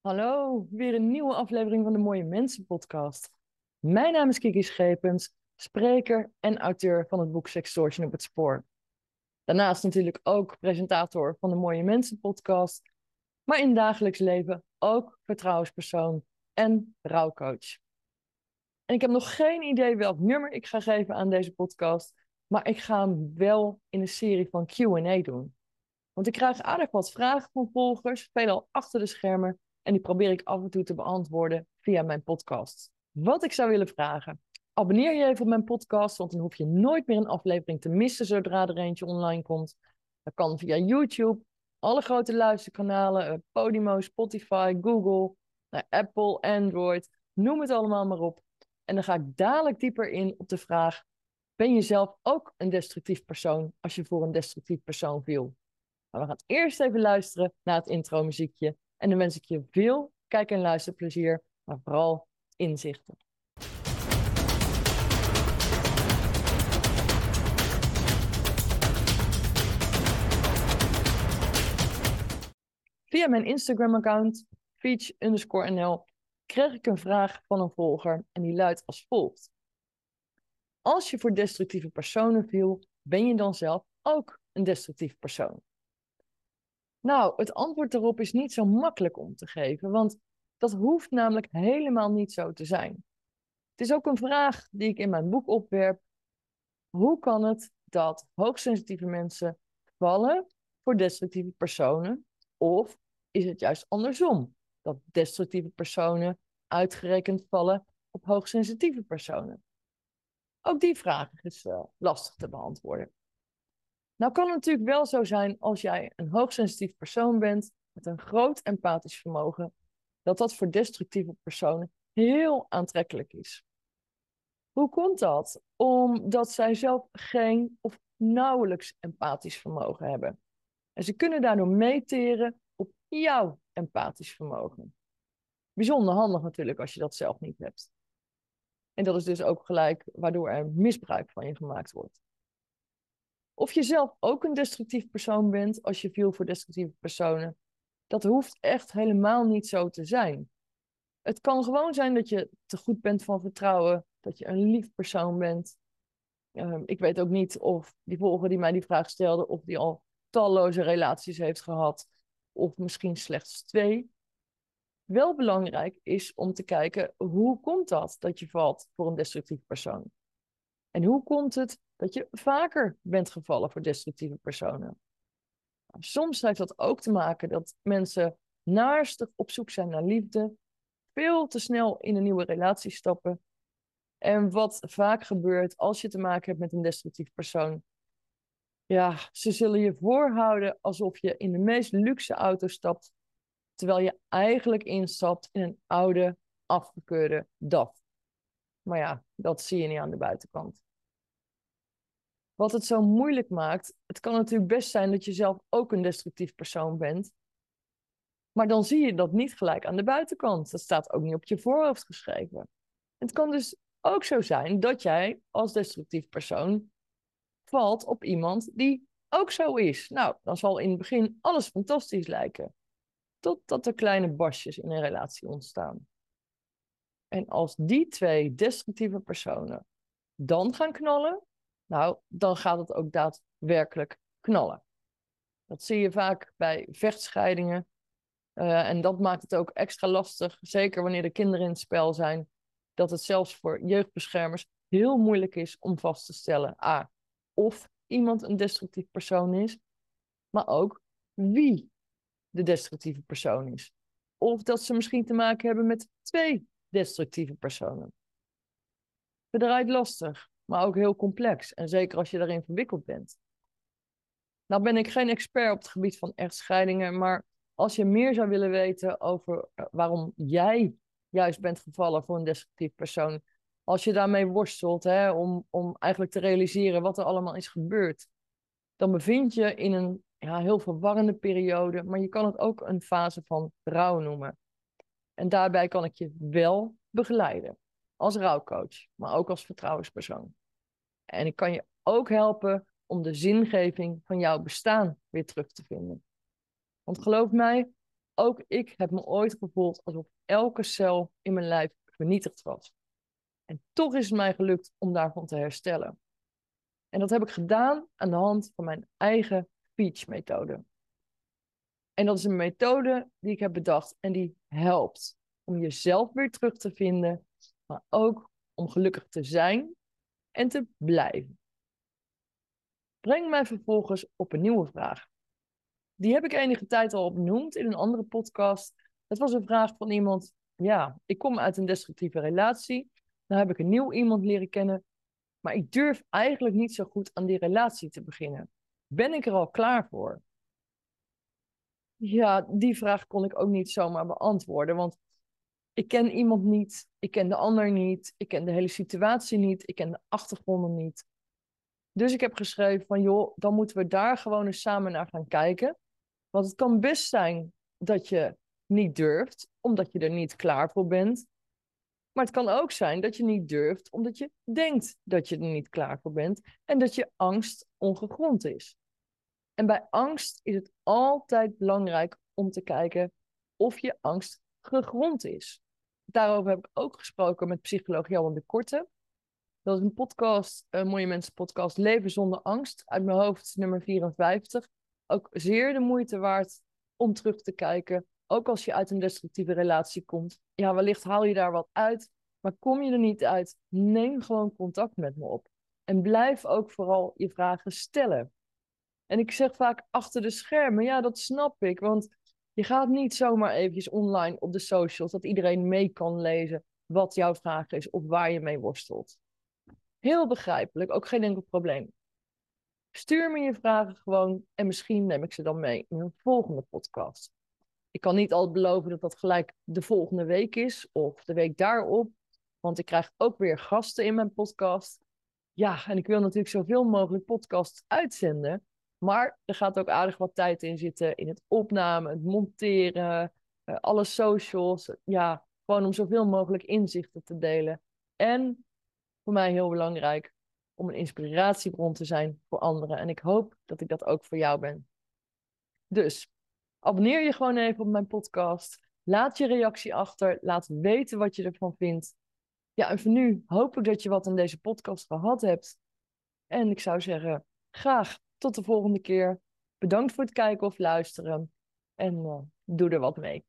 Hallo, weer een nieuwe aflevering van de Mooie Mensen podcast. Mijn naam is Kiki Schepens, spreker en auteur van het boek Sextortion op het spoor. Daarnaast natuurlijk ook presentator van de Mooie Mensen podcast, maar in dagelijks leven ook vertrouwenspersoon en rouwcoach. En ik heb nog geen idee welk nummer ik ga geven aan deze podcast, maar ik ga hem wel in een serie van Q&A doen. Want ik krijg aardig wat vragen van volgers, veelal achter de schermen, en die probeer ik af en toe te beantwoorden via mijn podcast. Wat ik zou willen vragen. Abonneer je even op mijn podcast, want dan hoef je nooit meer een aflevering te missen zodra er eentje online komt. Dat kan via YouTube, alle grote luisterkanalen, eh, Podimo, Spotify, Google, nou, Apple, Android, noem het allemaal maar op. En dan ga ik dadelijk dieper in op de vraag: ben je zelf ook een destructief persoon als je voor een destructief persoon viel? Maar we gaan eerst even luisteren naar het intro muziekje en dan wens ik je veel kijk- en luisterplezier, maar vooral inzichten. Via mijn Instagram-account, feach NL, kreeg ik een vraag van een volger en die luidt als volgt. Als je voor destructieve personen viel, ben je dan zelf ook een destructief persoon? Nou, het antwoord daarop is niet zo makkelijk om te geven, want dat hoeft namelijk helemaal niet zo te zijn. Het is ook een vraag die ik in mijn boek opwerp. Hoe kan het dat hoogsensitieve mensen vallen voor destructieve personen? Of is het juist andersom? Dat destructieve personen uitgerekend vallen op hoogsensitieve personen? Ook die vraag is uh, lastig te beantwoorden. Nou kan het natuurlijk wel zo zijn als jij een hoogsensitief persoon bent met een groot empathisch vermogen, dat dat voor destructieve personen heel aantrekkelijk is. Hoe komt dat? Omdat zij zelf geen of nauwelijks empathisch vermogen hebben. En ze kunnen daardoor meeteren op jouw empathisch vermogen. Bijzonder handig natuurlijk als je dat zelf niet hebt. En dat is dus ook gelijk waardoor er misbruik van je gemaakt wordt. Of je zelf ook een destructief persoon bent als je viel voor destructieve personen. Dat hoeft echt helemaal niet zo te zijn. Het kan gewoon zijn dat je te goed bent van vertrouwen, dat je een lief persoon bent. Ehm, ik weet ook niet of die volger die mij die vraag stelde, of die al talloze relaties heeft gehad, of misschien slechts twee. Wel belangrijk is om te kijken hoe komt dat dat je valt voor een destructief persoon. En hoe komt het dat je vaker bent gevallen voor destructieve personen? Soms heeft dat ook te maken dat mensen naarstig op zoek zijn naar liefde, veel te snel in een nieuwe relatie stappen. En wat vaak gebeurt als je te maken hebt met een destructief persoon, ja, ze zullen je voorhouden alsof je in de meest luxe auto stapt, terwijl je eigenlijk instapt in een oude, afgekeurde DAF. Maar ja, dat zie je niet aan de buitenkant. Wat het zo moeilijk maakt, het kan natuurlijk best zijn dat je zelf ook een destructief persoon bent. Maar dan zie je dat niet gelijk aan de buitenkant. Dat staat ook niet op je voorhoofd geschreven. Het kan dus ook zo zijn dat jij als destructief persoon valt op iemand die ook zo is. Nou, dan zal in het begin alles fantastisch lijken. Totdat er kleine basjes in een relatie ontstaan. En als die twee destructieve personen dan gaan knallen, nou, dan gaat het ook daadwerkelijk knallen. Dat zie je vaak bij vechtscheidingen. Uh, en dat maakt het ook extra lastig, zeker wanneer de kinderen in het spel zijn, dat het zelfs voor jeugdbeschermers heel moeilijk is om vast te stellen: A, of iemand een destructief persoon is, maar ook wie de destructieve persoon is. Of dat ze misschien te maken hebben met twee destructieve personen. Verdraait lastig maar ook heel complex. En zeker als je daarin verwikkeld bent. Nou ben ik geen expert op het gebied van echtscheidingen, maar als je meer zou willen weten over eh, waarom jij juist bent gevallen voor een destructief persoon, als je daarmee worstelt hè, om, om eigenlijk te realiseren wat er allemaal is gebeurd, dan bevind je in een ja, heel verwarrende periode, maar je kan het ook een fase van rouw noemen. En daarbij kan ik je wel begeleiden als rouwcoach, maar ook als vertrouwenspersoon. En ik kan je ook helpen om de zingeving van jouw bestaan weer terug te vinden. Want geloof mij, ook ik heb me ooit gevoeld alsof elke cel in mijn lijf vernietigd was. En toch is het mij gelukt om daarvan te herstellen. En dat heb ik gedaan aan de hand van mijn eigen speech-methode. En dat is een methode die ik heb bedacht en die helpt om jezelf weer terug te vinden, maar ook om gelukkig te zijn en te blijven. Breng mij vervolgens op een nieuwe vraag. Die heb ik enige tijd al opgenoemd in een andere podcast. Het was een vraag van iemand, ja, ik kom uit een destructieve relatie. Dan heb ik een nieuw iemand leren kennen, maar ik durf eigenlijk niet zo goed aan die relatie te beginnen. Ben ik er al klaar voor? Ja, die vraag kon ik ook niet zomaar beantwoorden, want ik ken iemand niet, ik ken de ander niet, ik ken de hele situatie niet, ik ken de achtergronden niet. Dus ik heb geschreven van joh, dan moeten we daar gewoon eens samen naar gaan kijken. Want het kan best zijn dat je niet durft, omdat je er niet klaar voor bent. Maar het kan ook zijn dat je niet durft, omdat je denkt dat je er niet klaar voor bent en dat je angst ongegrond is. En bij angst is het altijd belangrijk om te kijken of je angst gegrond is. Daarover heb ik ook gesproken met psycholoog Jan de Korte. Dat is een podcast, een mooie mensen podcast, Leven zonder angst, uit mijn hoofd nummer 54. Ook zeer de moeite waard om terug te kijken. Ook als je uit een destructieve relatie komt. Ja, wellicht haal je daar wat uit. Maar kom je er niet uit, neem gewoon contact met me op. En blijf ook vooral je vragen stellen. En ik zeg vaak achter de schermen, ja, dat snap ik. Want je gaat niet zomaar eventjes online op de socials dat iedereen mee kan lezen wat jouw vraag is of waar je mee worstelt. Heel begrijpelijk, ook geen enkel probleem. Stuur me je vragen gewoon en misschien neem ik ze dan mee in een volgende podcast. Ik kan niet altijd beloven dat dat gelijk de volgende week is of de week daarop, want ik krijg ook weer gasten in mijn podcast. Ja, en ik wil natuurlijk zoveel mogelijk podcasts uitzenden. Maar er gaat ook aardig wat tijd in zitten in het opnemen, het monteren, uh, alle socials. Ja, gewoon om zoveel mogelijk inzichten te delen. En voor mij heel belangrijk om een inspiratiebron te zijn voor anderen. En ik hoop dat ik dat ook voor jou ben. Dus abonneer je gewoon even op mijn podcast. Laat je reactie achter. Laat weten wat je ervan vindt. Ja, en voor nu hoop ik dat je wat aan deze podcast gehad hebt. En ik zou zeggen, graag tot de volgende keer. Bedankt voor het kijken of luisteren. En uh, doe er wat mee.